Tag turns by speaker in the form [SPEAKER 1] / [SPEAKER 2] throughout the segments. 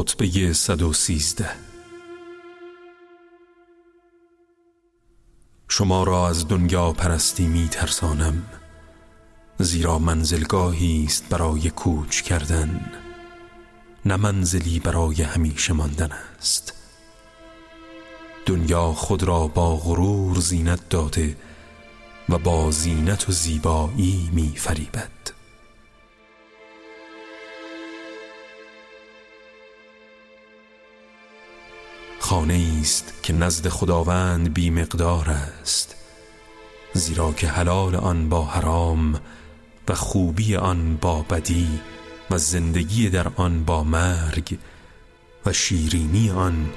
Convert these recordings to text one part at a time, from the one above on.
[SPEAKER 1] خطبه 113 شما را از دنیا پرستی می ترسانم زیرا منزلگاهی است برای کوچ کردن نه منزلی برای همیشه ماندن است. دنیا خود را با غرور زینت داده و با زینت و زیبایی می فریبد خانه است که نزد خداوند بی مقدار است. زیرا که حلال آن با حرام و خوبی آن با بدی و زندگی در آن با مرگ و شیرینی آن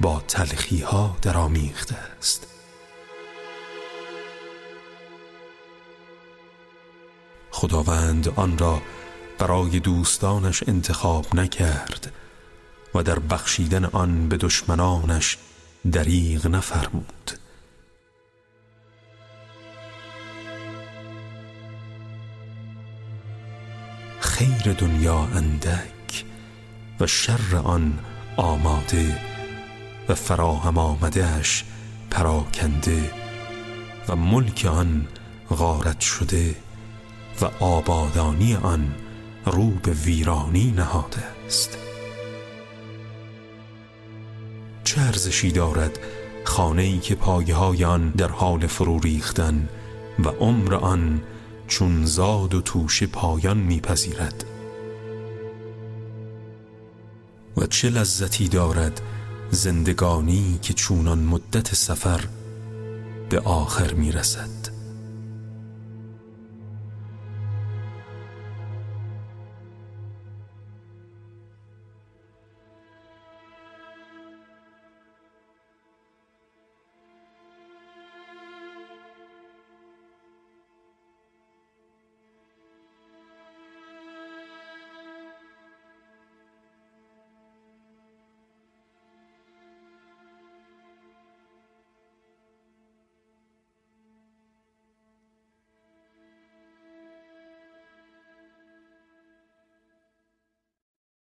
[SPEAKER 1] با تلخی ها درآمیخته است. خداوند آن را برای دوستانش انتخاب نکرد و در بخشیدن آن به دشمنانش دریغ نفرمود. خیر دنیا اندک و شر آن آماده و فراهم آمدهش پراکنده و ملک آن غارت شده و آبادانی آن رو به ویرانی نهاده است. چه ارزشی دارد خانه ای که پایه های آن در حال فرو ریختن و عمر آن چون زاد و توشه پایان میپذیرد؟ و چه لذتی دارد زندگانی که چونان مدت سفر به آخر می‌رسد؟